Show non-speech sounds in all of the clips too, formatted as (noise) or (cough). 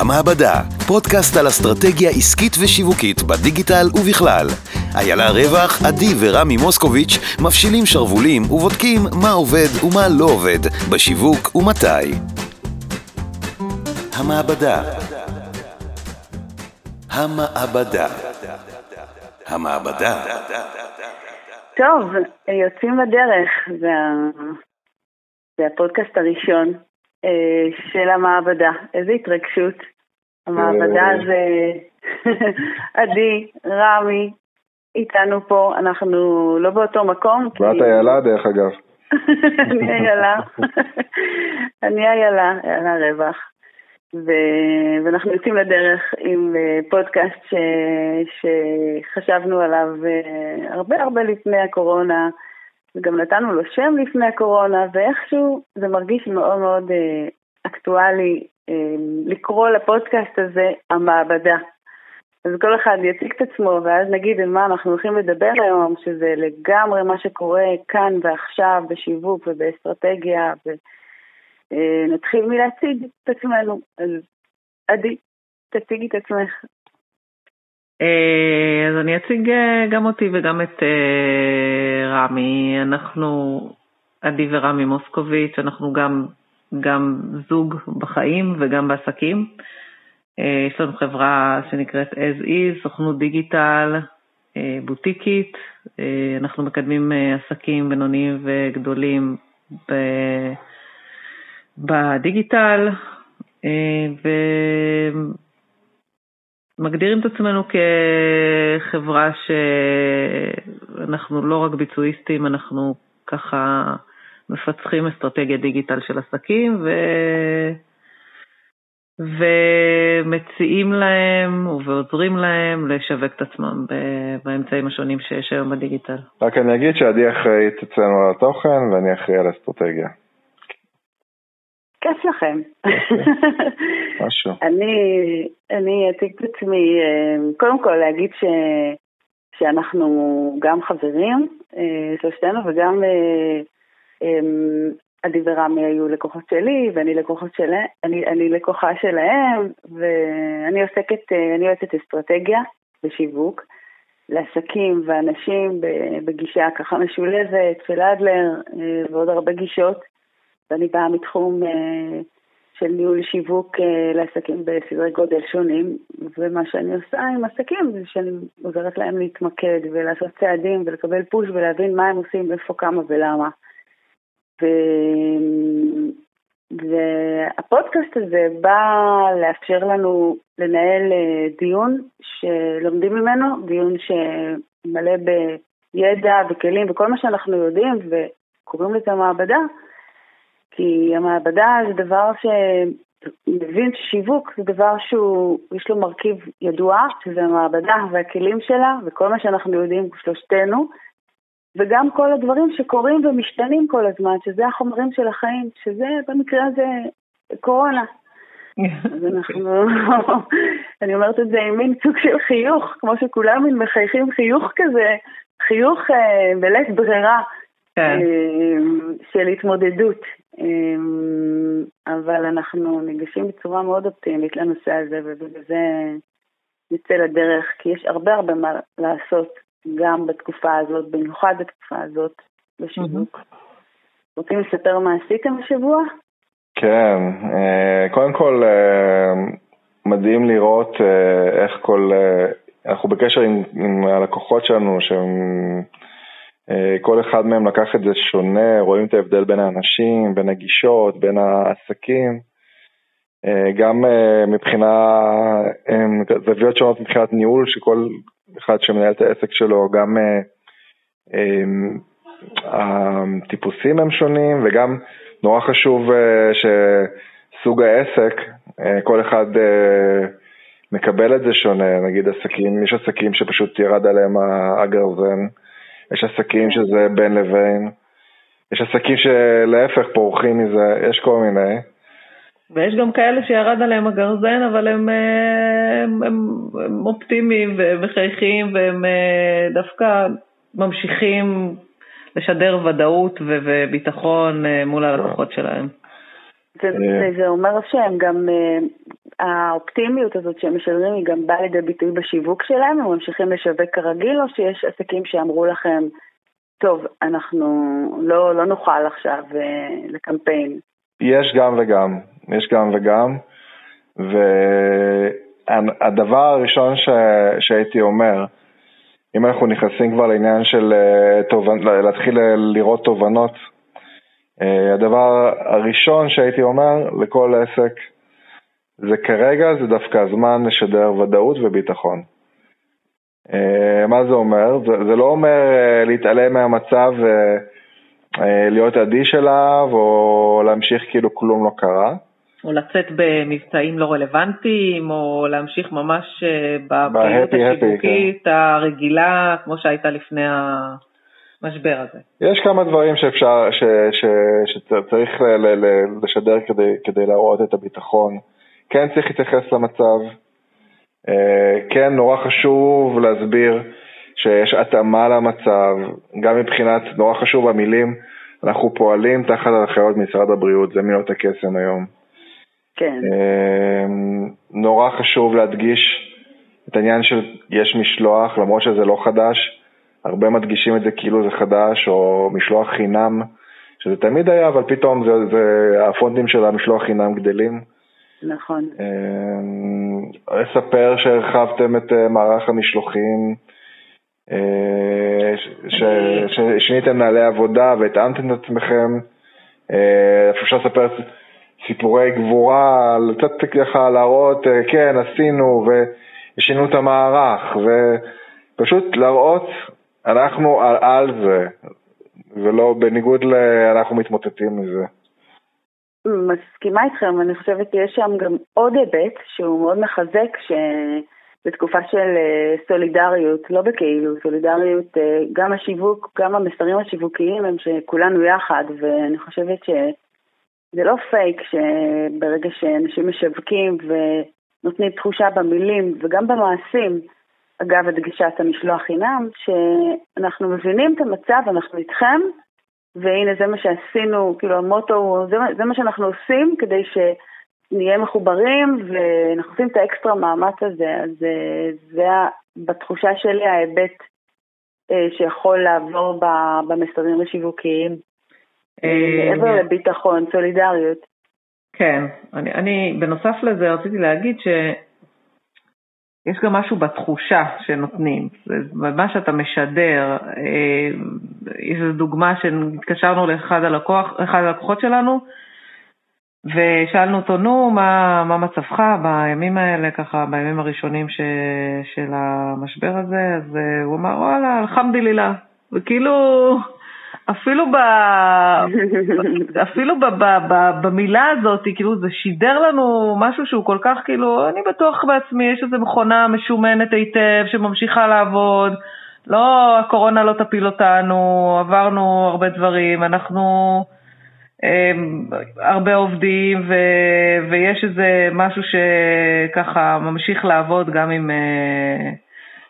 המעבדה, פודקאסט על אסטרטגיה עסקית ושיווקית בדיגיטל ובכלל. איילה רווח, עדי ורמי מוסקוביץ' מפשילים שרוולים ובודקים מה עובד ומה לא עובד בשיווק ומתי. המעבדה. המעבדה. המעבדה. טוב, יוצאים לדרך, זה, הפודקאסט הראשון של המעבדה. איזה התרגשות. המעבדה אה. זה (laughs) עדי, רמי, איתנו פה, אנחנו לא באותו מקום. ואת איילה דרך אגב. (laughs) אני איילה, (laughs) אני איילה, איילה רווח. ו... ואנחנו יוצאים לדרך עם אה, פודקאסט ש... שחשבנו עליו הרבה הרבה לפני הקורונה, וגם נתנו לו שם לפני הקורונה, ואיכשהו זה מרגיש מאוד מאוד אה, אקטואלי אה, לקרוא לפודקאסט הזה המעבדה. אז כל אחד יציג את עצמו, ואז נגיד על מה אנחנו הולכים לדבר היום, שזה לגמרי מה שקורה כאן ועכשיו בשיווק ובאסטרטגיה, ונתחיל אה, מלהציג את עצמנו. אז עדי, תציגי את עצמך. אה, אז אני אציג אה, גם אותי וגם את אה, רמי. אנחנו, עדי ורמי מוסקוביץ', אנחנו גם, גם זוג בחיים וגם בעסקים. יש לנו חברה שנקראת as is, סוכנות דיגיטל, בוטיקית. אנחנו מקדמים עסקים בינוניים וגדולים בדיגיטל. ו... מגדירים את עצמנו כחברה שאנחנו לא רק ביצועיסטים, אנחנו ככה מפצחים אסטרטגיה דיגיטל של עסקים ו... ומציעים להם ועוזרים להם לשווק את עצמם באמצעים השונים שיש היום בדיגיטל. רק אני אגיד שעדי אחראית אצלנו על התוכן ואני אחראי על אסטרטגיה. כיף לכם. (laughs) משהו. אני, אני אציג את עצמי, אה, קודם כל להגיד ש, שאנחנו גם חברים, אה, שלושתנו, וגם אה, עדי ורמי היו לקוחות שלי, ואני לקוחות שלהם, אני, אני לקוחה שלהם, ואני עוסקת, אני יועצת אסטרטגיה בשיווק. לעסקים ואנשים בגישה ככה משולבת של אדלר ועוד הרבה גישות. ואני באה מתחום של ניהול שיווק אה, לעסקים בסדרי גודל שונים, ומה שאני עושה עם עסקים זה שאני עוזרת להם להתמקד ולעשות צעדים ולקבל פוש ולהבין מה הם עושים, איפה, כמה ולמה. ו... והפודקאסט הזה בא לאפשר לנו לנהל אה, דיון שלומדים ממנו, דיון שמלא בידע וכלים וכל מה שאנחנו יודעים וקוראים לזה מעבדה, כי המעבדה זה דבר שמבין ששיווק זה דבר שהוא, יש לו מרכיב ידוע, שזה המעבדה והכלים שלה, וכל מה שאנחנו יודעים שלושתנו, וגם כל הדברים שקורים ומשתנים כל הזמן, שזה החומרים של החיים, שזה במקרה הזה קורונה. אז אנחנו, (laughs) אני אומרת את זה עם מין סוג של חיוך, כמו שכולם מחייכים חיוך כזה, חיוך אה, בלית ברירה כן. אה, של התמודדות. אמ, אבל אנחנו ניגשים בצורה מאוד אופטימית לנושא הזה, ובגלל זה נצא לדרך, כי יש הרבה הרבה מה לעשות גם בתקופה הזאת, במיוחד בתקופה הזאת, בשיווק. רוצים לספר מה עשיתם השבוע? כן, אה, קודם כל אה, מדהים לראות אה, איך כל, אנחנו בקשר עם, עם הלקוחות שלנו שהם כל אחד מהם לקח את זה שונה, רואים את ההבדל בין האנשים, בין הגישות, בין העסקים, אה, גם אה, מבחינה, זוויות שונות מבחינת ניהול, שכל אחד שמנהל את העסק שלו, גם הטיפוסים הם שונים, וגם נורא חשוב שסוג העסק, כל אחד מקבל את זה שונה, נגיד עסקים, יש עסקים שפשוט ירד עליהם הגרזן. יש עסקים שזה בין לבין, יש עסקים שלהפך פורחים מזה, יש כל מיני. ויש גם כאלה שירד עליהם הגרזן, אבל הם, אה, הם, הם, הם אופטימיים ומחייכים והם אה, דווקא ממשיכים לשדר ודאות וביטחון אה, מול הלקוחות שלהם. וזה אומר שהם גם, האופטימיות הזאת שהם משדרים היא גם באה לידי ביטוי בשיווק שלהם, הם ממשיכים לשווק כרגיל, או שיש עסקים שאמרו לכם, טוב, אנחנו לא, לא נוכל עכשיו לקמפיין? יש גם וגם, יש גם וגם, והדבר הראשון ש, שהייתי אומר, אם אנחנו נכנסים כבר לעניין של תובנ... להתחיל לראות תובנות, הדבר הראשון שהייתי אומר לכל עסק, זה כרגע זה דווקא הזמן לשדר ודאות וביטחון. מה זה אומר? זה, זה לא אומר להתעלם מהמצב ולהיות אדיש אליו או להמשיך כאילו כלום לא קרה. או לצאת במבצעים לא רלוונטיים, או להמשיך ממש בפעילות השיווקית כן. הרגילה, כמו שהייתה לפני המשבר הזה. יש כמה דברים שאפשר, ש, ש, שצריך ל, ל, לשדר כדי, כדי להראות את הביטחון. כן צריך להתייחס למצב, כן נורא חשוב להסביר שיש התאמה למצב, גם מבחינת, נורא חשוב המילים, אנחנו פועלים תחת הנחיות משרד הבריאות, זה מילות הקסם היום. כן. נורא חשוב להדגיש את העניין של יש משלוח, למרות שזה לא חדש, הרבה מדגישים את זה כאילו זה חדש, או משלוח חינם, שזה תמיד היה, אבל פתאום זה, זה, הפונטים של המשלוח חינם גדלים. נכון. לספר שהרחבתם את מערך המשלוחים, ששיניתם נהלי עבודה והתאמתם את עצמכם, אפשר לספר סיפורי גבורה, קצת ככה להראות, כן, עשינו ושינו את המערך, ופשוט להראות, אנחנו על, על זה, ולא בניגוד ל... אנחנו מתמוטטים מזה. מסכימה איתכם, אני חושבת שיש שם גם עוד היבט שהוא מאוד מחזק, שבתקופה של סולידריות, לא בכאילו, סולידריות, גם השיווק, גם המסרים השיווקיים הם שכולנו יחד, ואני חושבת שזה לא פייק שברגע שאנשים משווקים ונותנים תחושה במילים וגם במעשים, אגב הדגשת המשלוח חינם, שאנחנו מבינים את המצב, אנחנו איתכם, והנה זה מה שעשינו, כאילו המוטו הוא, זה, זה מה שאנחנו עושים כדי שנהיה מחוברים ואנחנו עושים את האקסטרה מאמץ הזה, אז זה בתחושה שלי ההיבט שיכול לעבור במסרים השיווקיים. מעבר לביטחון, סולידריות. כן, אני, אני בנוסף לזה רציתי להגיד ש... יש גם משהו בתחושה שנותנים, במה שאתה משדר, יש איזו דוגמה שהתקשרנו לאחד הלקוח, הלקוחות שלנו, ושאלנו אותו, נו, מה, מה מצבך בימים האלה, ככה, בימים הראשונים ש, של המשבר הזה, אז הוא אמר, וואלה, אלחמדוללה, וכאילו, אפילו, ב, (laughs) אפילו ב, ב, ב, במילה הזאת, כאילו זה שידר לנו משהו שהוא כל כך כאילו, אני בטוח בעצמי, יש איזו מכונה משומנת היטב שממשיכה לעבוד, לא, הקורונה לא תפיל אותנו, עברנו הרבה דברים, אנחנו הם, הרבה עובדים ו, ויש איזה משהו שככה ממשיך לעבוד גם עם,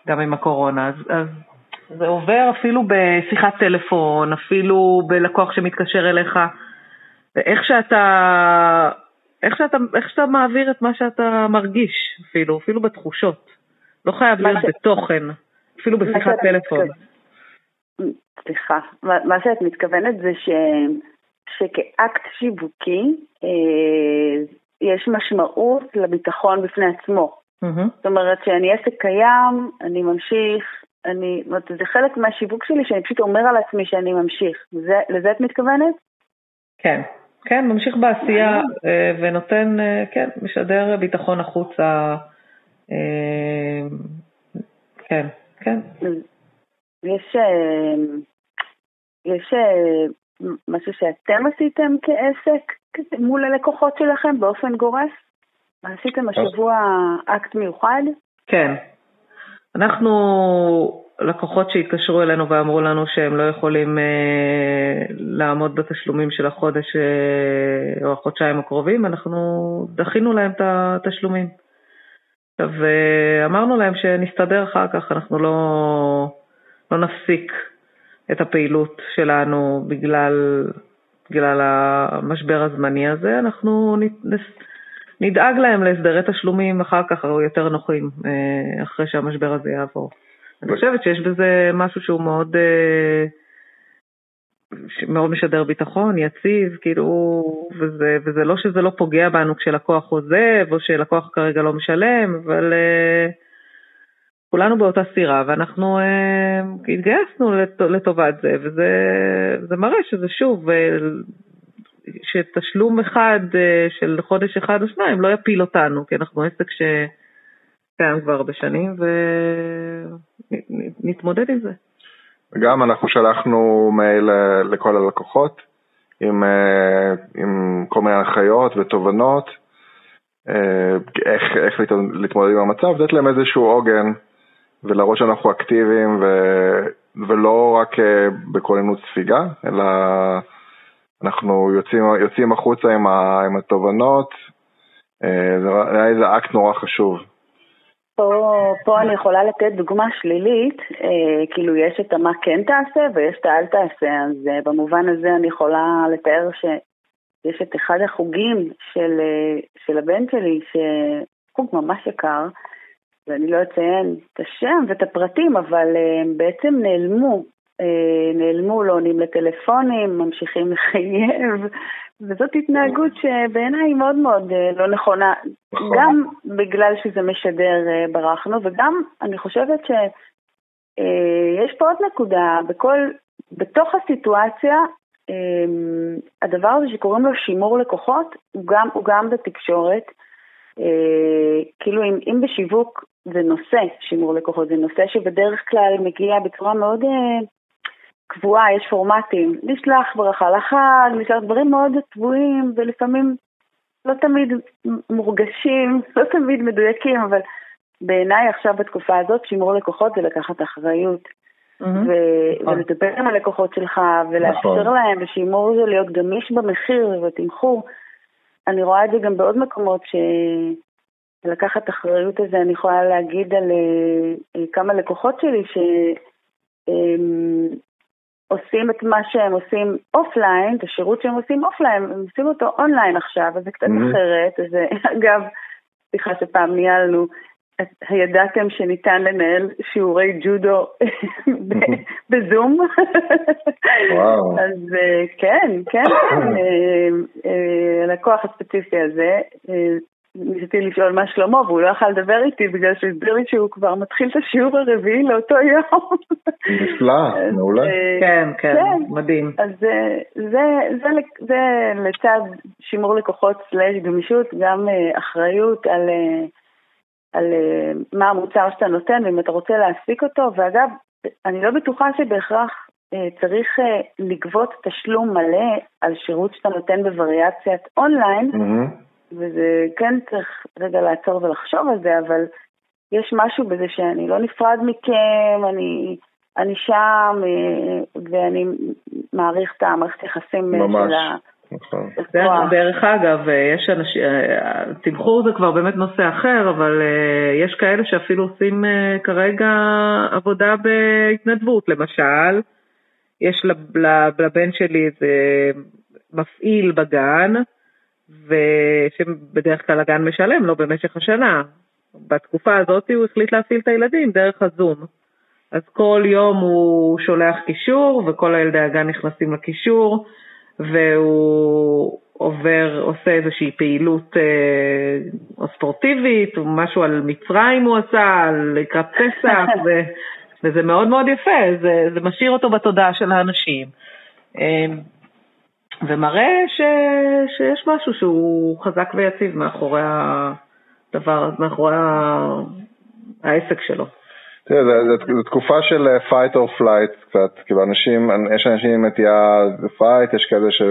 גם עם הקורונה. אז, אז זה עובר אפילו בשיחת טלפון, אפילו בלקוח שמתקשר אליך, ואיך שאתה, איך שאתה, איך שאתה מעביר את מה שאתה מרגיש, אפילו, אפילו בתחושות. לא חייב להיות ש... בתוכן, אפילו בשיחת טלפון. סליחה, מה שאת מתכוונת זה ש... שכאקט שיווקי אה, יש משמעות לביטחון בפני עצמו. Mm-hmm. זאת אומרת שאני עסק קיים, אני ממשיך, אני, זאת אומרת, זה חלק מהשיווק שלי שאני פשוט אומר על עצמי שאני ממשיך. זה, לזה את מתכוונת? כן, כן, ממשיך בעשייה אה, ונותן, אה, כן, משדר ביטחון החוצה. אה, כן, כן. יש, יש משהו שאתם עשיתם כעסק מול הלקוחות שלכם באופן גורף? עשיתם השבוע אקט מיוחד? כן, אנחנו, לקוחות שהתקשרו אלינו ואמרו לנו שהם לא יכולים אה, לעמוד בתשלומים של החודש אה, או החודשיים הקרובים, אנחנו דחינו להם את התשלומים. עכשיו, אה, אמרנו להם שנסתדר אחר כך, אנחנו לא, לא נפסיק את הפעילות שלנו בגלל בגלל המשבר הזמני הזה, אנחנו נדאג להם להסדרי תשלומים אחר כך יותר נוחים, אה, אחרי שהמשבר הזה יעבור. אני חושבת שיש בזה משהו שהוא מאוד, אה, מאוד משדר ביטחון, יציב, כאילו, וזה, וזה לא שזה לא פוגע בנו כשלקוח עוזב, או שלקוח כרגע לא משלם, אבל uh, כולנו באותה סירה, ואנחנו התגייסנו לטובת זה, וזה מראה שזה שוב, שתשלום אחד uh, של חודש אחד או שניים לא יפיל אותנו, כי אנחנו עסק שקיים כבר הרבה שנים, ונתמודד עם זה. וגם אנחנו שלחנו מייל אה, לכל הלקוחות עם, אה, עם כל מיני הנחיות ותובנות, אה, איך, איך להתמודד עם המצב, לתת להם איזשהו עוגן ולהראות שאנחנו אקטיביים ו, ולא רק בכוננות ספיגה, אלא אנחנו יוצאים, יוצאים החוצה עם, ה, עם התובנות, זה היה איזה אקט נורא חשוב. פה, פה אני יכולה לתת דוגמה שלילית, אה, כאילו יש את המה כן תעשה ויש את האל תעשה, אז אה, במובן הזה אני יכולה לתאר שיש את אחד החוגים של, אה, של הבן שלי, שחוג ממש יקר, ואני לא אציין את השם ואת הפרטים, אבל אה, הם בעצם נעלמו, אה, נעלמו, לא עונים לטלפונים, ממשיכים לחייב, וזאת התנהגות שבעיניי היא מאוד מאוד אה, לא נכונה, נכון. גם בגלל שזה משדר אה, ברחנו, וגם אני חושבת שיש אה, פה עוד נקודה, בכל, בתוך הסיטואציה, הדבר הזה שקוראים לו שימור לקוחות, הוא גם, הוא גם בתקשורת. כאילו אם, אם בשיווק זה נושא, שימור לקוחות, זה נושא שבדרך כלל מגיע בצורה מאוד קבועה, יש פורמטים, נשלח ברכה לחג, נשלח דברים מאוד צבועים ולפעמים לא תמיד מורגשים, (laughs) לא תמיד מדויקים, אבל בעיניי עכשיו בתקופה הזאת שימור לקוחות זה לקחת אחריות. אמ-המ. ו- נכון. ולדבר עם הלקוחות שלך ולאפשר נכון. להם, ושימור זה להיות גמיש במחיר ובתמחור. אני רואה את זה גם בעוד מקומות שלקחת אחריות הזה, אני יכולה להגיד על אה, כמה לקוחות שלי ש... אממ, עושים את מה שהם עושים offline, את השירות שהם עושים offline, הם עושים אותו אונליין עכשיו, אז זה קצת אמ-המ. אחרת. אז (laughs) אגב, סליחה שפעם ניהלנו, הידעתם שניתן לנהל שיעורי ג'ודו (laughs) בזום? וואו. אז אה, כן, כן, (coughs) אה, אה, הלקוח הספציפי הזה ניסיתי לשאול מה שלמה, והוא לא יכל לדבר איתי בגלל שהוא הסביר לי שהוא כבר מתחיל את השיעור הרביעי לאותו יום. נפלא, (laughs) מעולה. אה, כן, כן, כן, מדהים. אז זה, זה, לצד שימור לקוחות סלאש גמישות, גם אה, אחריות על, אה, על מה המוצר שאתה נותן ואם אתה רוצה להעסיק אותו, ואגב, אני לא בטוחה שבהכרח צריך לגבות תשלום מלא על שירות שאתה נותן בווריאציית אונליין. Mm-hmm. וזה כן צריך רגע לעצור ולחשוב על זה, אבל יש משהו בזה שאני לא נפרד מכם, אני, אני שם, אה, ואני מעריך את המערכת יחסים אה, ממש. של ה... נכון. דרך אגב, אה, יש אנשים, תמחור זה כבר באמת נושא אחר, אבל יש כאלה שאפילו עושים כרגע עבודה בהתנדבות. למשל, יש לבן שלי איזה מפעיל בגן, ושבדרך כלל הגן משלם לו במשך השנה. בתקופה הזאת הוא החליט להפעיל את הילדים דרך הזום. אז כל יום הוא שולח קישור, וכל הילדי הגן נכנסים לקישור, והוא עובר, עושה איזושהי פעילות אה, ספורטיבית, משהו על מצרים הוא עשה, על לקראת פסח, (laughs) ו, וזה מאוד מאוד יפה, זה, זה משאיר אותו בתודעה של האנשים. אה, ומראה ש, שיש משהו שהוא חזק ויציב מאחורי הדבר, מאחורי העסק שלו. תראה, זו תקופה של אה, fight or flight קצת, כאילו אנשים, יש אנשים עם נטייה fight, יש כאלה ש...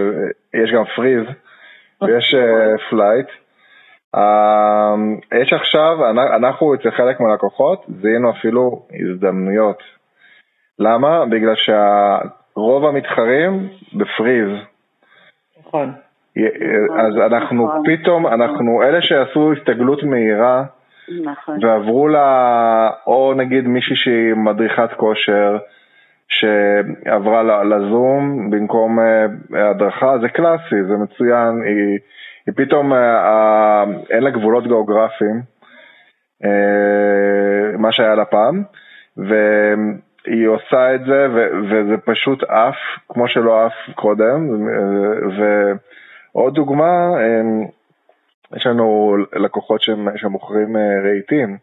יש גם freeze ויש אה, flight. אמ, יש עכשיו, אנחנו אצל חלק מהלקוחות זיהינו אפילו הזדמנויות. למה? בגלל שרוב המתחרים בפריז. נכון. אז אנחנו נכון. פתאום, אנחנו אלה שעשו הסתגלות מהירה, נכון. ועברו לה, או נגיד מישהי שהיא מדריכת כושר, שעברה לזום במקום הדרכה, זה קלאסי, זה מצוין, היא, היא פתאום, אין לה גבולות גיאוגרפיים, מה שהיה לה פעם, והיא עושה את זה וזה פשוט עף, כמו שלא עף קודם, ועוד דוגמה, יש לנו לקוחות שמוכרים רהיטים,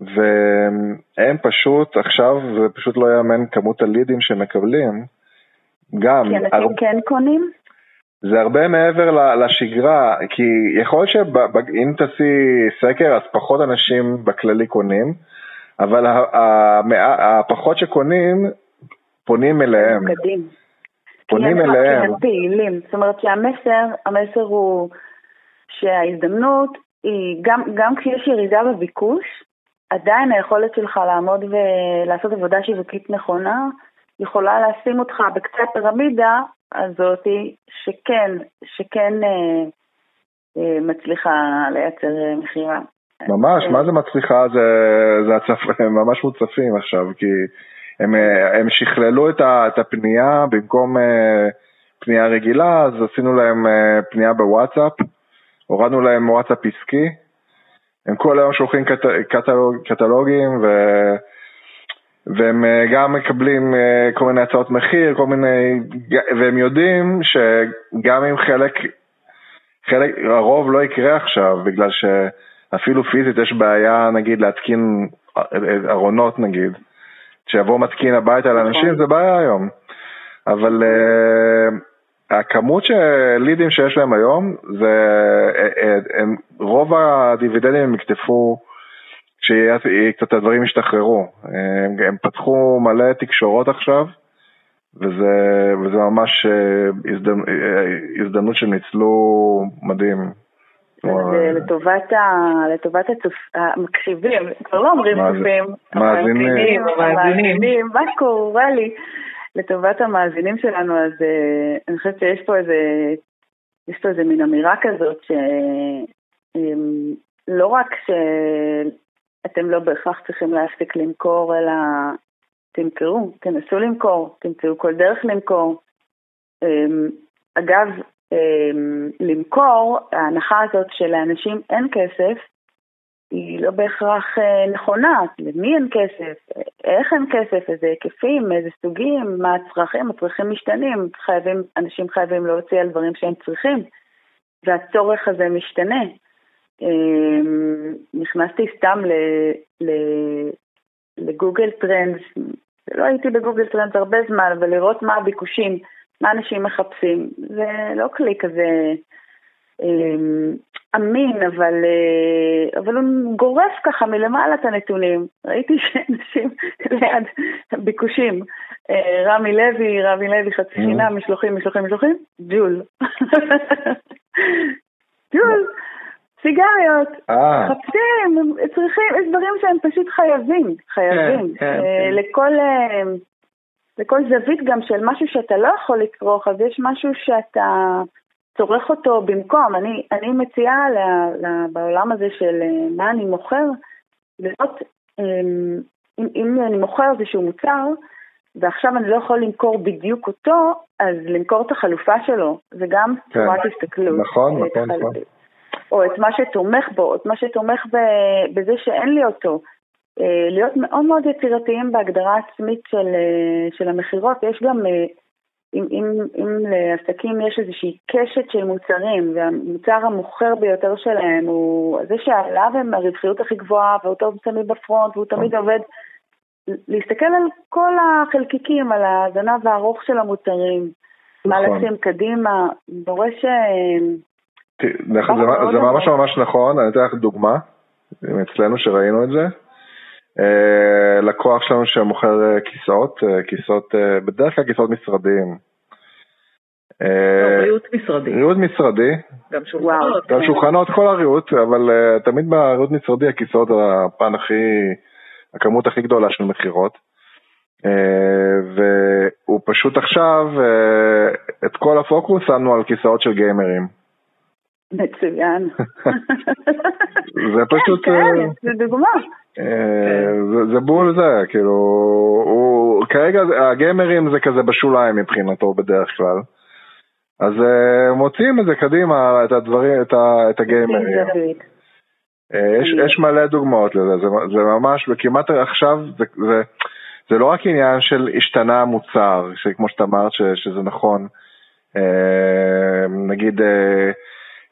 והם פשוט, עכשיו זה פשוט לא יאמן כמות הלידים שמקבלים. גם... כי אנשים הר... כן קונים? זה הרבה מעבר לשגרה, כי יכול להיות שאם תעשי סקר אז פחות אנשים בכללי קונים, אבל הפחות שקונים פונים אליהם. קדים. פונים אליהם. פעילים, זאת אומרת שהמסר, המסר הוא שההזדמנות היא, גם, גם כשיש ירידה בביקוש, עדיין היכולת שלך לעמוד ולעשות עבודה שיווקית נכונה יכולה לשים אותך בקצה הפירמידה הזאתי שכן, שכן אה, אה, מצליחה לייצר אה, מכירה. ממש, מה זה מצליחה? זה, זה הצפ... הם ממש מוצפים עכשיו, כי הם, הם שכללו את, ה, את הפנייה במקום פנייה רגילה, אז עשינו להם פנייה בוואטסאפ, הורדנו להם וואטסאפ עסקי, הם כל היום שולחים קט, קטלוג, קטלוגים ו... והם אה, גם מקבלים אה, כל מיני הצעות מחיר, כל מיני, והם יודעים שגם אם חלק, חלק, הרוב לא יקרה עכשיו, בגלל שאפילו פיזית יש בעיה נגיד להתקין אה, ארונות נגיד, שיבוא מתקין הביתה לאנשים נכון. זה בעיה היום, אבל הכמות של לידים שיש להם היום, זה, הם, רוב הדיבידנדים הם יקטפו שקצת הדברים ישתחררו. הם, הם פתחו מלא תקשורות עכשיו, וזה, וזה ממש הזדמנות, הזדמנות שניצלו מדהים. לטובת, ה, לטובת הצופ... המקשיבים, כבר לא אומרים צופים, מאזינים, מאזינים, מה קורה לי? לטובת המאזינים שלנו, אז uh, אני חושבת שיש פה איזה, יש פה איזה מין אמירה כזאת, שלא um, רק שאתם לא בהכרח צריכים להפסיק למכור, אלא תמכרו, תנסו למכור, תמצאו כל דרך למכור. Um, אגב, למכור, ההנחה הזאת שלאנשים אין כסף, היא לא בהכרח אה, נכונה, למי אין כסף, איך אין כסף, איזה היקפים, איזה סוגים, מה הצרכים, הצרכים משתנים, חייבים, אנשים חייבים להוציא על דברים שהם צריכים, והצורך הזה משתנה. אמ, נכנסתי סתם ל, ל, לגוגל טרנדס, לא הייתי בגוגל טרנדס הרבה זמן, אבל לראות מה הביקושים, מה אנשים מחפשים, זה לא כלי כזה אמ, אמין, אבל, אה, אבל הוא גורף ככה מלמעלה את הנתונים. ראיתי שאנשים (laughs) ליד ביקושים, אה, רמי לוי, רמי לוי חצי חינם, משלוחים, משלוחים, משלוחים, ג'ול. (laughs) ג'ול, סיגריות, אה. חפשים, צריכים, יש דברים שהם פשוט חייבים, חייבים. כן, כן. לכל... לכל זווית גם של משהו שאתה לא יכול לצרוך, אז יש משהו שאתה צורך אותו במקום. אני, אני מציעה ל, ל, בעולם הזה של אה, מה אני מוכר, לראות אמ, אם, אם אני מוכר איזשהו מוצר, ועכשיו אני לא יכול למכור בדיוק אותו, אז למכור את החלופה שלו, זה גם כן. צורת הסתכלות. נכון, נכון, נכון. או את מה שתומך בו, את מה שתומך בזה שאין לי אותו. אה, להיות מאוד מאוד יצירתיים בהגדרה עצמית של, אה, של המכירות. יש גם אם, אם, אם לעסקים יש איזושהי קשת של מוצרים, והמוצר המוכר ביותר שלהם הוא זה שעליו הם הרווחיות הכי גבוהה, והוא טוב תמיד בפרונט, והוא תמיד עובד, להסתכל על כל החלקיקים, על הזנב הארוך של המוצרים, מה נכון. לשים קדימה, דורש... אה, זה ממש ממש נכון, אני אתן לך דוגמה, אצלנו שראינו את זה. אה, לקוח שלנו שמוכר אה, כיסאות, אה, כיסאות, בדרך כלל כיסאות משרדיים. לא, ריהוט משרדי. ריהוט משרדי. גם שולחנות. גם שולחנות, כל הריהוט, אבל תמיד בריהוט משרדי הכיסאות הפן הכי, הכמות הכי גדולה של מכירות. והוא פשוט עכשיו, את כל הפוקוס שמנו על כיסאות של גיימרים. מצוין. זה פשוט... כן, כן, זה דוגמה. אה, זה בול זה, כאילו, הוא, כרגע הגיימרים זה כזה בשוליים מבחינתו בדרך כלל. אז מוציאים את זה קדימה, את הדברים, את, ה, את הגיימרים. יש, יש מלא דוגמאות לזה, זה, זה ממש, וכמעט עכשיו, זה, זה, זה לא רק עניין של השתנה המוצר, כמו שאתה אמרת ש, שזה נכון, נגיד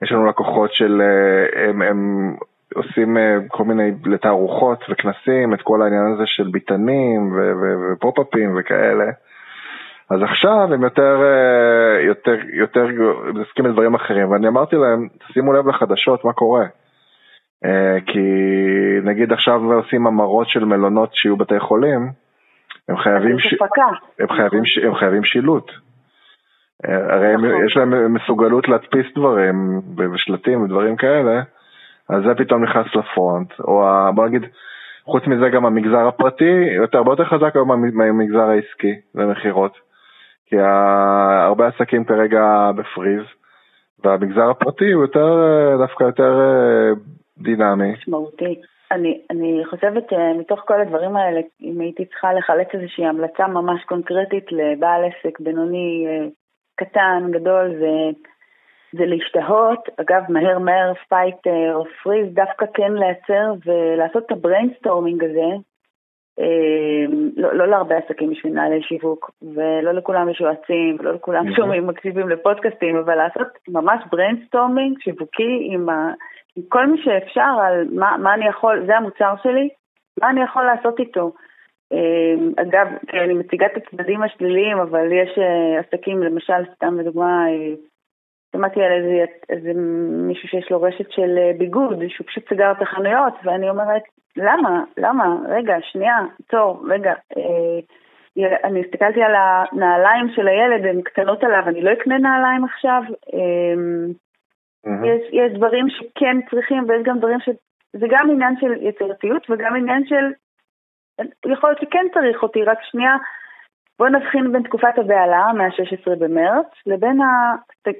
יש לנו לקוחות של, הם, הם עושים כל מיני לתערוכות וכנסים, את כל העניין הזה של ביטנים ופופ-אפים וכאלה. אז עכשיו הם יותר, יותר, יותר מתעסקים בדברים אחרים, ואני אמרתי להם, שימו לב לחדשות, מה קורה. כי נגיד עכשיו עושים המרות של מלונות שיהיו בתי חולים, הם חייבים, ש... הם חייבים, ש... הם חייבים שילוט. הרי נכון. יש להם מסוגלות להדפיס דברים ושלטים ודברים כאלה, אז זה פתאום נכנס לפרונט, או בוא נגיד, חוץ מזה גם המגזר הפרטי יותר, הרבה יותר חזק היום מהמגזר העסקי ומכירות, כי הרבה עסקים כרגע בפריז, והמגזר הפרטי הוא יותר, דווקא יותר דינמי. משמעותי. אני, אני חושבת שמתוך כל הדברים האלה, אם הייתי צריכה לחלק איזושהי המלצה ממש קונקרטית לבעל עסק בינוני, קטן, גדול, זה, זה להשתהות, אגב, מהר מהר fight או freeze, דווקא כן לייצר ולעשות את ה brainstorming הזה, לא, לא להרבה עסקים יש מנהלי שיווק, ולא לכולם יש יועצים, ולא לכולם שומעים, מקשיבים לפודקאסטים, אבל לעשות ממש brainstorming שיווקי עם, ה, עם כל מי שאפשר על מה, מה אני יכול, זה המוצר שלי, מה אני יכול לעשות איתו. אגב, כי אני מציגה את הצדדים השליליים, אבל יש עסקים, למשל, סתם לדוגמה, שמעתי על איזה, איזה מישהו שיש לו רשת של ביגוד, שהוא פשוט סגר את החנויות, ואני אומרת, למה? למה? רגע, שנייה, עצור, רגע. אה, אני הסתכלתי על הנעליים של הילד, הן קטנות עליו, אני לא אקנה נעליים עכשיו. אה, mm-hmm. יש, יש דברים שכן צריכים, ויש גם דברים ש... זה גם עניין של יצירתיות וגם עניין של... יכול להיות שכן צריך אותי, רק שנייה, בואו נבחין בין תקופת הבהלה, מה-16 במרץ, לבין ה...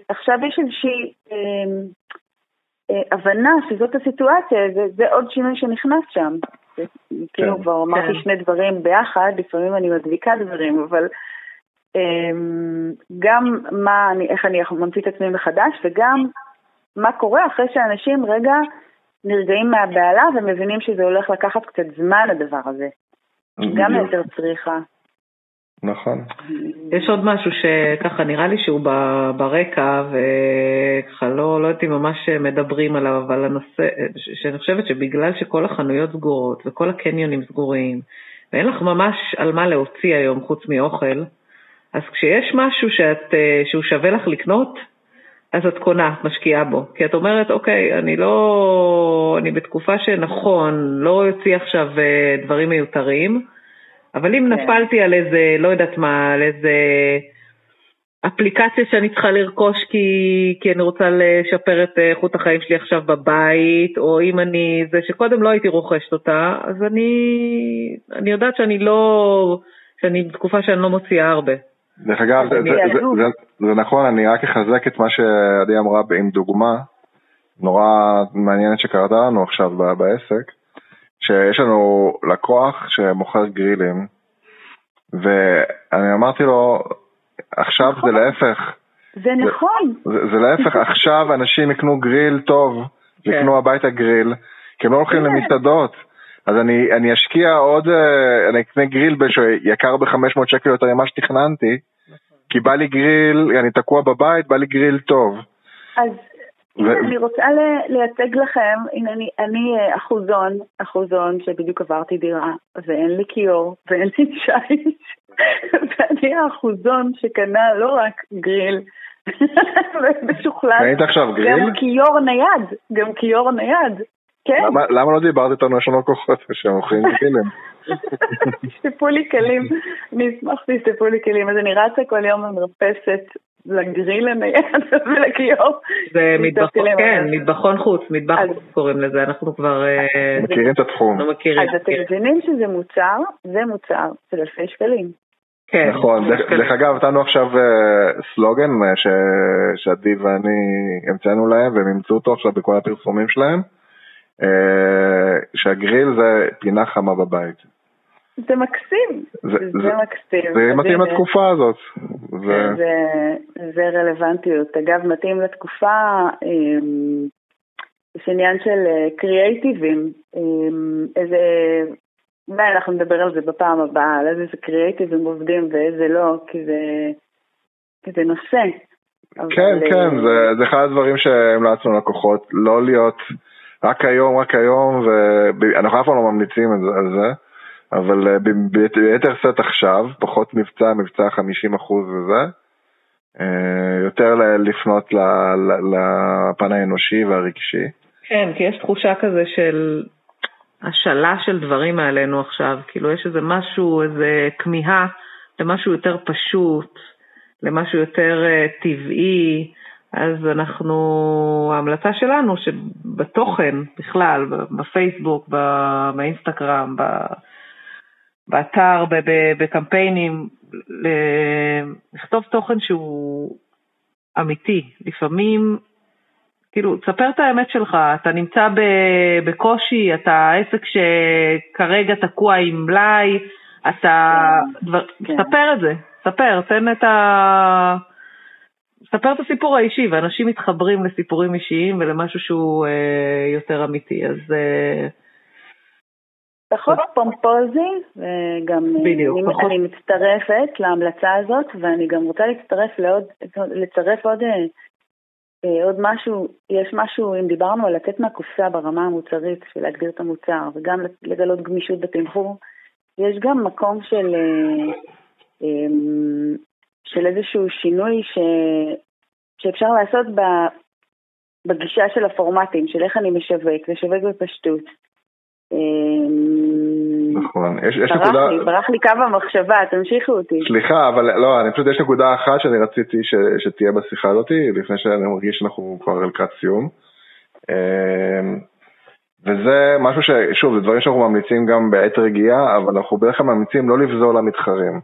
עכשיו יש איזושהי אה, אה, הבנה שזאת הסיטואציה, זה, זה עוד שינוי שנכנס שם. זה, כן, כאילו כבר אמרתי כן. שני דברים ביחד, לפעמים אני מדביקה דברים, אבל אה, גם מה אני, איך אני ממציא את עצמי מחדש, וגם מה קורה אחרי שאנשים רגע נרגעים מהבהלה ומבינים שזה הולך לקחת קצת זמן הדבר הזה. גם יותר צריכה. נכון. יש עוד משהו שככה נראה לי שהוא ברקע, וככה לא, לא יודעת אם ממש מדברים עליו, אבל הנושא, שאני חושבת שבגלל שכל החנויות סגורות וכל הקניונים סגורים, ואין לך ממש על מה להוציא היום חוץ מאוכל, אז כשיש משהו שאת, שהוא שווה לך לקנות, אז את קונה, את משקיעה בו. כי את אומרת, אוקיי, אני לא, אני בתקופה שנכון, לא אוציא עכשיו אה, דברים מיותרים, אבל אם כן. נפלתי על איזה, לא יודעת מה, על איזה אפליקציה שאני צריכה לרכוש כי, כי אני רוצה לשפר את איכות החיים שלי עכשיו בבית, או אם אני, זה שקודם לא הייתי רוכשת אותה, אז אני, אני יודעת שאני לא, שאני בתקופה שאני לא מוציאה הרבה. דרך אגב, זה, זה, זה, זה, נכון, אני רק אחזק את מה שעדי אמרה עם דוגמה נורא מעניינת שקרתה לנו עכשיו בעסק. שיש לנו לקוח שמוכר גרילים, ואני אמרתי לו, עכשיו נכון. זה להפך. זה נכון. זה, זה, להפך, (laughs) עכשיו אנשים יקנו גריל טוב, כן. יקנו הביתה גריל, כי הם לא הולכים כן. למסעדות. אז אני, אני אשקיע עוד, אה, אני אקנה גריל שיקר ב-500 שקל יותר ממה שתכננתי. כי בא לי גריל, אני תקוע בבית, בא לי גריל טוב. אז ו... אני רוצה לייצג לכם, הנה אני, אני אה, אחוזון, אחוזון שבדיוק עברתי דירה, ואין לי כיור, ואין לי (laughs) שיש, ואני האחוזון שקנה לא רק גריל, (laughs) משוכלל? גם כיור נייד, גם כיור נייד, כן. למה, למה לא דיברת איתנו, יש לנו כוחות שהם אוכלים גרילים? תשטפו לי כלים, אני אשמח שתשטפו לי כלים, אז אני רצה כל יום ומרפסת לגריל הנייד (laughs) ולכיור. זה מטבחון, כן, מטבחון חוץ, מטבח חוץ קוראים לזה, אנחנו כבר... אה, מכירים את התחום. לא מכירים. אז אתם מבינים שזה מוצר, זה מוצר של אלפי שקלים. כן. נכון, דרך אגב, נתנו עכשיו אה, סלוגן אה, שעדי ואני המצאנו להם והם אימצו אותו עכשיו בכל הפרסומים שלהם, שהגריל זה פינה חמה בבית. זה מקסים, זה, זה, זה מקסים. זה מתאים לתקופה הזאת. זה... זה, זה רלוונטיות. אגב, מתאים לתקופה, אמ, יש עניין של קריאייטיבים, אמ, איזה, אולי אנחנו נדבר על זה בפעם הבאה, על איזה קריאייטיבים עובדים ואיזה לא, כי זה, כי זה נושא. כן, אבל... כן, זה, זה אחד הדברים שהמלצנו לקוחות, לא להיות רק היום, רק היום, ואנחנו אף פעם לא ממליצים על זה. אבל אה, ביתר סט עכשיו, פחות מבצע, מבצע 50% וזה, אה, יותר לפנות לפן האנושי והרגשי. כן, כי יש תחושה כזה של השאלה של דברים מעלינו עכשיו, כאילו יש איזה משהו, איזה כמיהה למשהו יותר פשוט, למשהו יותר uh, טבעי, אז אנחנו, ההמלצה שלנו שבתוכן בכלל, בפייסבוק, באינסטגרם, באתר, בקמפיינים, לכתוב תוכן שהוא אמיתי. לפעמים, כאילו, תספר את האמת שלך, אתה נמצא בקושי, אתה עסק שכרגע תקוע עם מלאי, אתה... דבר, כן. ספר את זה, ספר, תן את ה... ספר את הסיפור האישי, ואנשים מתחברים לסיפורים אישיים ולמשהו שהוא אה, יותר אמיתי, אז... אה, פחות פומפוזי, וגם בדיוק, אני, פחות... אני מצטרפת להמלצה הזאת, ואני גם רוצה להצטרף לעוד, לצרף עוד, אה, אה, עוד משהו, יש משהו, אם דיברנו על לצאת מהקופסה ברמה המוצרית, של להגדיר את המוצר, וגם לגלות גמישות בתמחור, יש גם מקום של, אה, של איזשהו שינוי ש, שאפשר לעשות ב, בגישה של הפורמטים, של איך אני משווק, לשווק בפשטות. אמ, נכון, יש, יש ברח נקודה... לי, ברח לי קו המחשבה, תמשיכו אותי. סליחה, אבל לא, אני פשוט, יש נקודה אחת שאני רציתי ש, שתהיה בשיחה הזאת, לפני שאני מרגיש שאנחנו כבר לקראת סיום. אמ, וזה משהו ששוב, זה דברים שאנחנו ממליצים גם בעת רגיעה, אבל אנחנו בדרך כלל ממליצים לא לבזור למתחרים.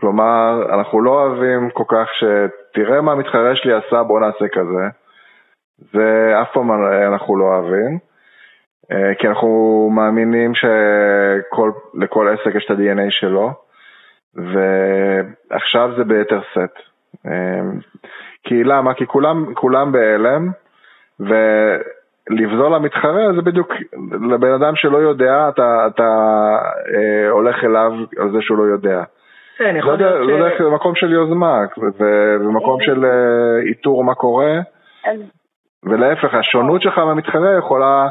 כלומר, אנחנו לא אוהבים כל כך שתראה מה המתחרה שלי עשה, בוא נעשה כזה. זה אף פעם אנחנו לא אוהבים. אה, כי אנחנו מאמינים שלכל עסק יש את ה-DNA שלו, ועכשיו זה ביתר סט. אה, כי למה? כי כולם, כולם בהלם, ולבזול למתחרה זה בדיוק, לבן אדם שלא יודע, אתה, אתה אה, הולך אליו על זה שהוא לא יודע. כן, יכול להיות ש... זה דרך מקום של יוזמה, ומקום של איתור מה קורה, ולהפך, השונות שלך מהמתחרה יכולה...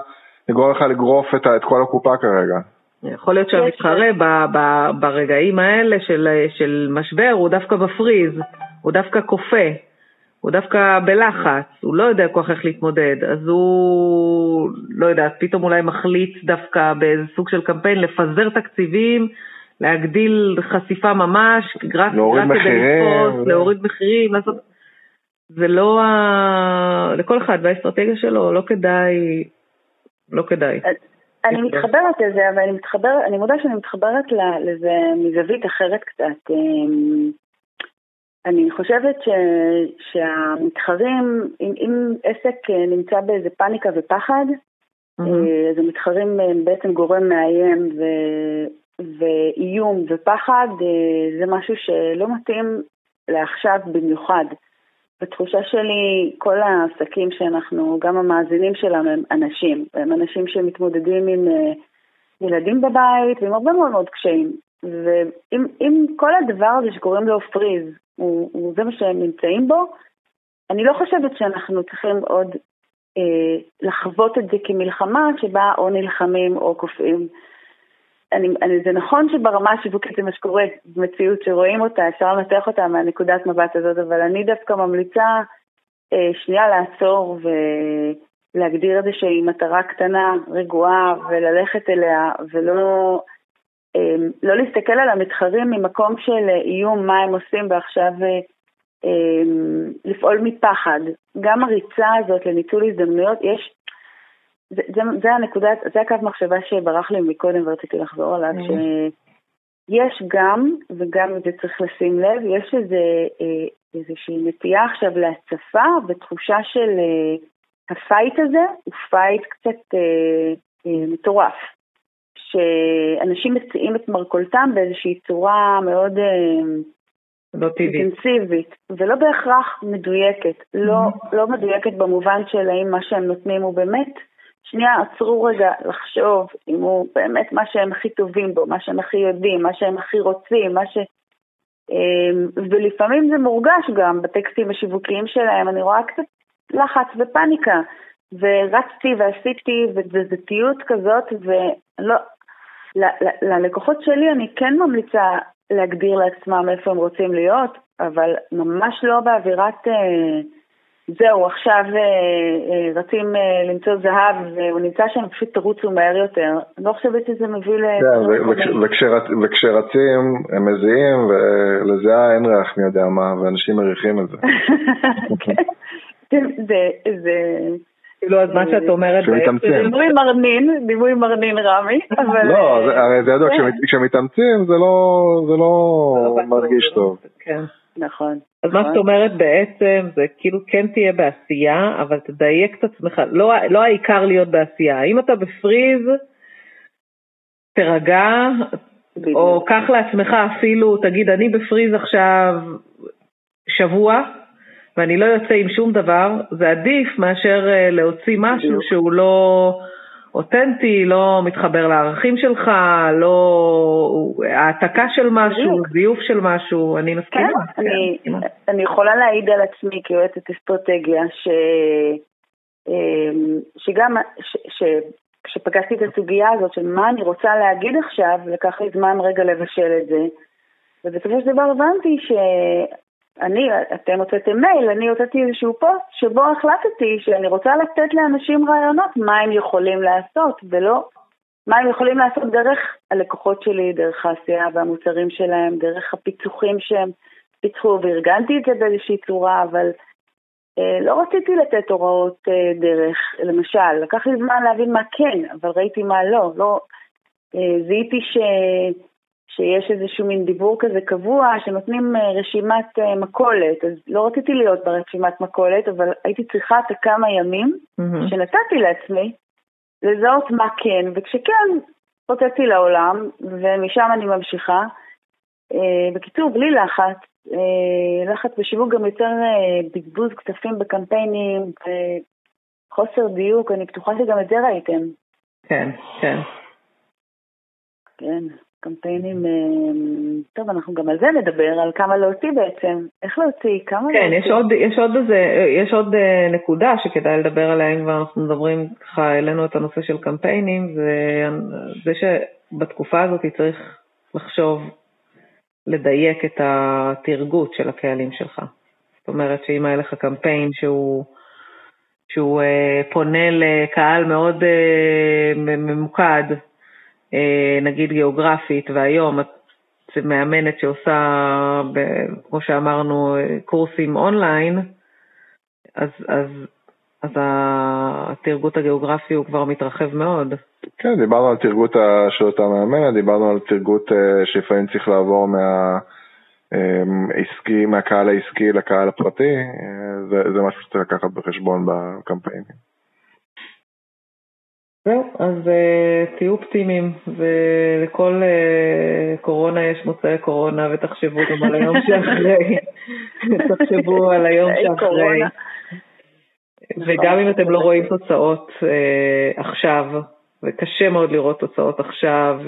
לגרום לך לגרוף את, את כל הקופה כרגע. יכול להיות שהמתחרה ב, ב, ברגעים האלה של, של משבר הוא דווקא בפריז, הוא דווקא כופה, הוא דווקא בלחץ, הוא לא יודע כל כך איך להתמודד, אז הוא, לא יודע, פתאום אולי מחליט דווקא באיזה סוג של קמפיין לפזר תקציבים, להגדיל חשיפה ממש, רק, להוריד רק מחירים, כדי לתפוס, להוריד מחירים, לעשות... זה לא ה... לכל אחד והאסטרטגיה שלו, לא כדאי לא כדאי. אני מתחברת לזה, אבל אני מתחברת, אני מודה שאני מתחברת לזה מזווית אחרת קצת. אמ, אני חושבת ש, שהמתחרים, אם, אם עסק נמצא באיזה פאניקה ופחד, mm-hmm. אז המתחרים בעצם גורם מאיים ו, ואיום ופחד, אה, זה משהו שלא מתאים לעכשיו במיוחד. בתחושה שלי, כל העסקים שאנחנו, גם המאזינים שלנו הם אנשים, הם אנשים שמתמודדים עם uh, ילדים בבית ועם הרבה מאוד מאוד קשיים. ואם כל הדבר הזה שקוראים לו פריז, הוא, הוא זה מה שהם נמצאים בו, אני לא חושבת שאנחנו צריכים עוד אה, לחוות את זה כמלחמה שבה או נלחמים או קופאים. אני, אני, זה נכון שברמה השיווקית זה מה שקורה במציאות שרואים אותה, אפשר לנתח אותה מהנקודת מבט הזאת, אבל אני דווקא ממליצה אה, שנייה לעצור ולהגדיר איזושהי מטרה קטנה, רגועה, וללכת אליה, ולא אה, לא להסתכל על המתחרים ממקום של איום מה הם עושים ועכשיו אה, אה, לפעול מפחד. גם הריצה הזאת לניצול הזדמנויות, יש זה, זה, זה הנקודה, זה הקו מחשבה שברח לי מקודם ורציתי לחזור עליו, אממ. שיש גם, וגם את זה צריך לשים לב, יש איזה, אה, איזושהי נטייה עכשיו להצפה ותחושה של אה, ה fight הזה הוא fight קצת אה, אה, מטורף. שאנשים מציעים את מרכולתם באיזושהי צורה מאוד אה, לא טבעית. אינטנסיבית, ולא בהכרח מדויקת. לא, לא מדויקת במובן של האם מה שהם נותנים הוא באמת, שנייה, עצרו רגע לחשוב אם הוא באמת מה שהם הכי טובים בו, מה שהם הכי יודעים, מה שהם הכי רוצים, מה ש... אמ, ולפעמים זה מורגש גם בטקסטים השיווקיים שלהם, אני רואה קצת לחץ ופניקה, ורצתי ועשיתי ותזזיתיות כזאת, ולא, ללקוחות שלי אני כן ממליצה להגדיר לעצמם איפה הם רוצים להיות, אבל ממש לא באווירת אה, זהו, עכשיו אה, אה, רצים אה, למצוא זהב והוא נמצא שם, פשוט תרוצו מהר יותר. אני לא חושבת שזה מביא ל... כן, וכשרצים הם מזיעים ולזיעה אין ריח מי יודע מה, ואנשים מריחים את זה. (laughs) כן, זה... כאילו, אז מה שאת אומרת בעצם... דימוי מרנין, דימוי מרנין רמי, אבל... לא, הרי זה ידוע, כשמתאמצים זה לא, לא מרגיש טוב. נכון. אז מה שאת אומרת בעצם זה כאילו כן תהיה בעשייה, אבל תדייק את עצמך, לא, לא העיקר להיות בעשייה. אם אתה בפריז, תירגע, או קח לעצמך אפילו, תגיד, אני בפריז עכשיו שבוע, ואני לא יוצא עם שום דבר, זה עדיף מאשר אה, להוציא משהו בדיוק. שהוא לא אותנטי, לא מתחבר לערכים שלך, לא העתקה של משהו. זיוף של משהו, אני מסכימה. כן, אני, כן. אני יכולה להעיד על עצמי כיועצת אסטרטגיה, ש, אמ, שגם, ש, ש, כשפגשתי את הסוגיה הזאת של מה אני רוצה להגיד עכשיו, לקח לי זמן רגע לבשל את זה. ובסופו של דבר הבנתי אני, אתם הוצאתם מייל, אני הוצאתי איזשהו פוסט שבו החלטתי שאני רוצה לתת לאנשים רעיונות מה הם יכולים לעשות, ולא מה הם יכולים לעשות דרך הלקוחות שלי, דרך העשייה והמוצרים שלהם, דרך הפיצוחים שהם פיצחו, וארגנתי את זה באיזושהי צורה, אבל אה, לא רציתי לתת הוראות אה, דרך, למשל, לקח לי זמן להבין מה כן, אבל ראיתי מה לא, לא, אה, זיהיתי ש... שיש איזשהו מין דיבור כזה קבוע, שנותנים אה, רשימת אה, מכולת, אז לא רציתי להיות ברשימת מכולת, אבל הייתי צריכה את הכמה ימים mm-hmm. שנתתי לעצמי לזהות מה כן, וכשכן, הוצאתי לעולם, ומשם אני ממשיכה. אה, בקיצור, בלי לחץ, לחץ בשיווק גם יותר בזבוז כספים בקמפיינים, וחוסר דיוק, אני בטוחה שגם את זה ראיתם. כן, כן. כן. קמפיינים, אה, טוב, אנחנו גם על זה נדבר, על כמה להוציא בעצם, איך להוציא, כמה כן, להוציא. כן, יש עוד, יש עוד איזה, יש עוד אה, נקודה שכדאי לדבר עליה אם כבר אנחנו מדברים, ככה העלינו את הנושא של קמפיינים, זה, זה שבתקופה הזאת צריך לחשוב, לדייק את התרגות של הקהלים שלך. זאת אומרת שאם היה לך קמפיין שהוא... שהוא אה, פונה לקהל מאוד אה, ממוקד, נגיד גיאוגרפית, והיום את מאמנת שעושה, כמו שאמרנו, קורסים אונליין, אז, אז, אז התרגות הגיאוגרפי הוא כבר מתרחב מאוד. כן, דיברנו על תרגות של אותה מאמנת, דיברנו על תרגות אה, שלפעמים צריך לעבור מה... עסקי, מהקהל העסקי לקהל הפרטי, אה, זה, זה משהו שצריך לקחת בחשבון בקמפיינים. זהו, אז uh, תהיו אופטימיים, ולכל uh, קורונה יש מוצאי קורונה, ותחשבו גם על היום שאחרי, (laughs) תחשבו על היום שאחרי. וגם אם אתם לא רואים תוצאות uh, עכשיו, וקשה מאוד לראות תוצאות עכשיו,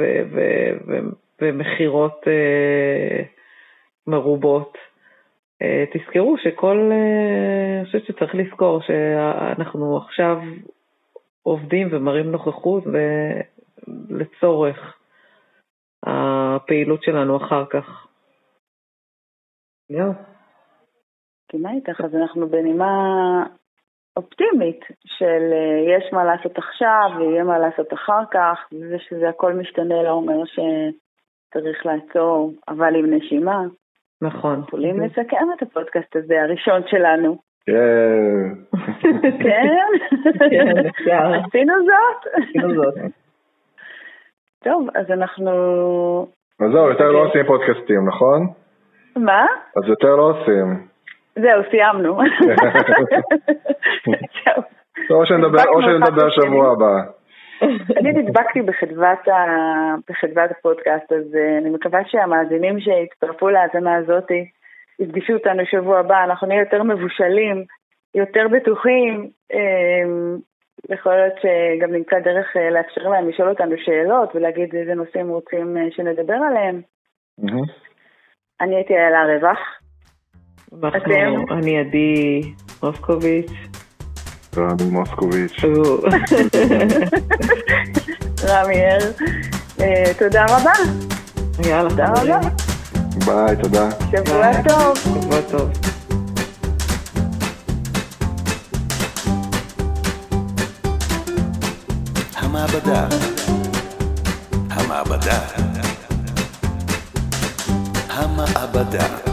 ומכירות uh, מרובות, uh, תזכרו שכל, uh, אני חושבת שצריך לזכור שאנחנו עכשיו עובדים ומראים נוכחות לצורך הפעילות שלנו אחר כך. זהו. מסכימה איתך, אז אנחנו בנימה אופטימית של אה, יש מה לעשות עכשיו ויהיה מה לעשות אחר כך, וזה שזה הכל משתנה לא אומר שצריך לעצור, אבל עם נשימה. נכון. יכולים לסכם את הפודקאסט הזה, הראשון שלנו. כן. כן? אפשר. עשינו זאת? עשינו זאת. טוב, אז אנחנו... אז זהו, יותר לא עושים פודקאסטים, נכון? מה? אז יותר לא עושים. זהו, סיימנו. (laughs) או שנדבר שבוע הבא. אני נדבקתי בחדוות, ה... בחדוות הפודקאסט, אז אה, אני מקווה שהמאזינים שהצטרפו להאזנה הזאת יפגשו אותנו שבוע הבא, אנחנו נהיה יותר מבושלים, יותר בטוחים. אמ, יכול להיות שגם נמצא דרך אה, לאפשר להם לשאול אותנו שאלות ולהגיד איזה נושאים רוצים אה, שנדבר עליהם. אני הייתי איילה רווח. אנחנו, אני עדי מוסקוביץ'. רמי מוסקוביץ'. (laughs) רמי הר. אה, תודה רבה. יאללה, תודה רבה. ביי, תודה. שבוע טוב. שבוע טוב. המעבדה. המעבדה. המעבדה.